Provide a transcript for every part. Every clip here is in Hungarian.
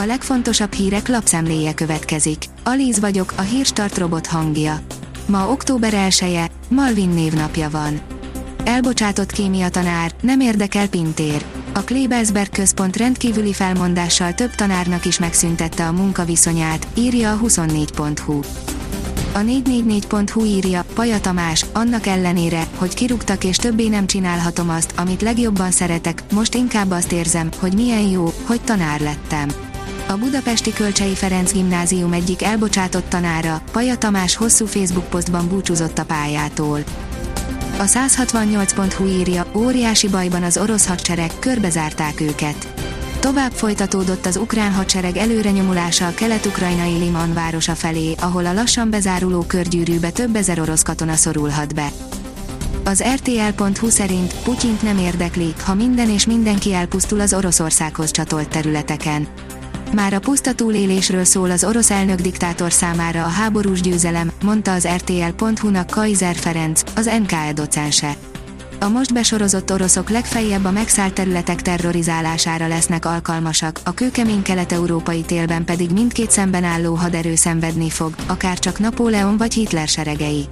A legfontosabb hírek lapszemléje következik. Alíz vagyok, a hírstart robot hangja. Ma október 1 -e, Malvin névnapja van. Elbocsátott kémia tanár, nem érdekel Pintér. A Klebelsberg központ rendkívüli felmondással több tanárnak is megszüntette a munkaviszonyát, írja a 24.hu. A 444.hu írja, Paja Tamás, annak ellenére, hogy kirúgtak és többé nem csinálhatom azt, amit legjobban szeretek, most inkább azt érzem, hogy milyen jó, hogy tanár lettem. A budapesti Kölcsei Ferenc gimnázium egyik elbocsátott tanára, Paja Tamás hosszú Facebook posztban búcsúzott a pályától. A 168.hu írja, óriási bajban az orosz hadsereg, körbezárták őket. Tovább folytatódott az ukrán hadsereg előrenyomulása a kelet-ukrajnai Liman városa felé, ahol a lassan bezáruló körgyűrűbe több ezer orosz katona szorulhat be. Az RTL.hu szerint Putyint nem érdekli, ha minden és mindenki elpusztul az Oroszországhoz csatolt területeken. Már a puszta túlélésről szól az orosz elnök diktátor számára a háborús győzelem, mondta az RTL.hu-nak Kaiser Ferenc, az NKE docense. A most besorozott oroszok legfeljebb a megszállt területek terrorizálására lesznek alkalmasak, a kőkemény kelet-európai télben pedig mindkét szemben álló haderő szenvedni fog, akár csak Napóleon vagy Hitler seregei.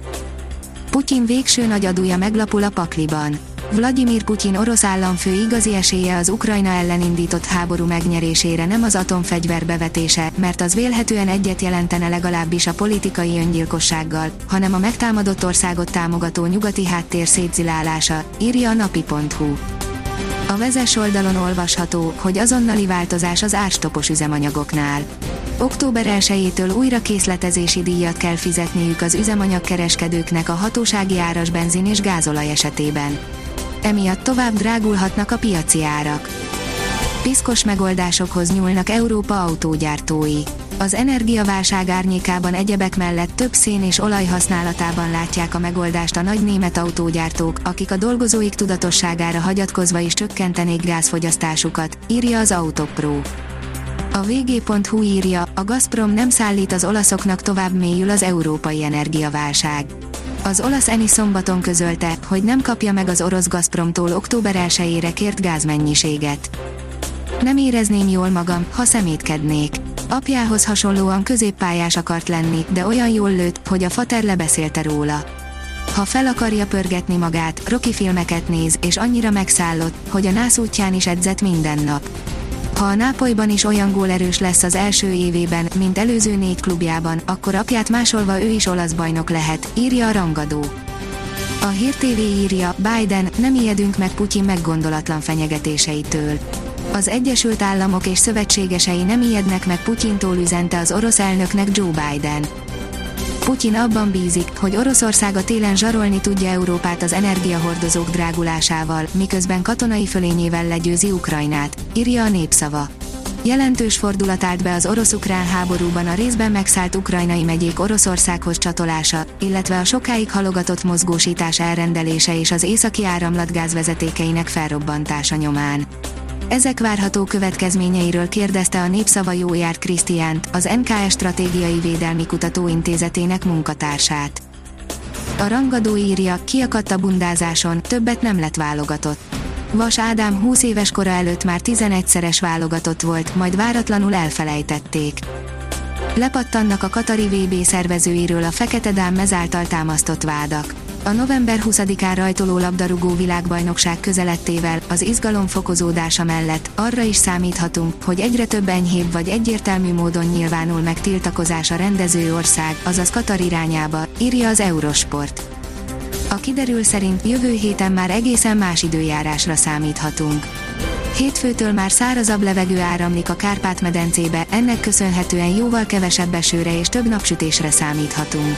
Putyin végső nagy adója meglapul a pakliban. Vladimir Putyin orosz államfő igazi esélye az Ukrajna ellen indított háború megnyerésére nem az atomfegyver bevetése, mert az vélhetően egyet jelentene legalábbis a politikai öngyilkossággal, hanem a megtámadott országot támogató nyugati háttér szétzilálása, írja a napi.hu. A vezes oldalon olvasható, hogy azonnali változás az árstopos üzemanyagoknál. Október 1-től újra készletezési díjat kell fizetniük az üzemanyagkereskedőknek a hatósági áras benzin és gázolaj esetében emiatt tovább drágulhatnak a piaci árak. Piszkos megoldásokhoz nyúlnak Európa autógyártói. Az energiaválság árnyékában egyebek mellett több szén és olaj használatában látják a megoldást a nagy német autógyártók, akik a dolgozóik tudatosságára hagyatkozva is csökkentenék gázfogyasztásukat, írja az Autopro. A vg.hu írja, a Gazprom nem szállít az olaszoknak tovább mélyül az európai energiaválság. Az olasz Eni szombaton közölte, hogy nem kapja meg az orosz Gazpromtól október 1 kért gázmennyiséget. Nem érezném jól magam, ha szemétkednék. Apjához hasonlóan középpályás akart lenni, de olyan jól lőtt, hogy a fater lebeszélte róla. Ha fel akarja pörgetni magát, Rocky filmeket néz, és annyira megszállott, hogy a nász útján is edzett minden nap. Ha a Nápolyban is olyan gólerős lesz az első évében, mint előző négy klubjában, akkor apját másolva ő is olasz bajnok lehet, írja a rangadó. A Hír TV írja, Biden, nem ijedünk meg Putyin meggondolatlan fenyegetéseitől. Az Egyesült Államok és szövetségesei nem ijednek meg Putyintól üzente az orosz elnöknek Joe Biden. Putyin abban bízik, hogy Oroszország a télen zsarolni tudja Európát az energiahordozók drágulásával, miközben katonai fölényével legyőzi Ukrajnát, írja a népszava. Jelentős fordulat állt be az orosz-ukrán háborúban a részben megszállt ukrajnai megyék Oroszországhoz csatolása, illetve a sokáig halogatott mozgósítás elrendelése és az északi áramlat gázvezetékeinek felrobbantása nyomán. Ezek várható következményeiről kérdezte a Népszava Jójár Krisztiánt, az NKS Stratégiai Védelmi Kutatóintézetének munkatársát. A rangadó írja, kiakadt a bundázáson, többet nem lett válogatott. Vas Ádám 20 éves kora előtt már 11-szeres válogatott volt, majd váratlanul elfelejtették. Lepattannak a Katari VB szervezőiről a Fekete Dám által támasztott vádak a november 20-án rajtoló labdarúgó világbajnokság közelettével, az izgalom fokozódása mellett arra is számíthatunk, hogy egyre több enyhébb vagy egyértelmű módon nyilvánul meg tiltakozás a rendező ország, azaz Katar irányába, írja az Eurosport. A kiderül szerint jövő héten már egészen más időjárásra számíthatunk. Hétfőtől már szárazabb levegő áramlik a Kárpát-medencébe, ennek köszönhetően jóval kevesebb esőre és több napsütésre számíthatunk.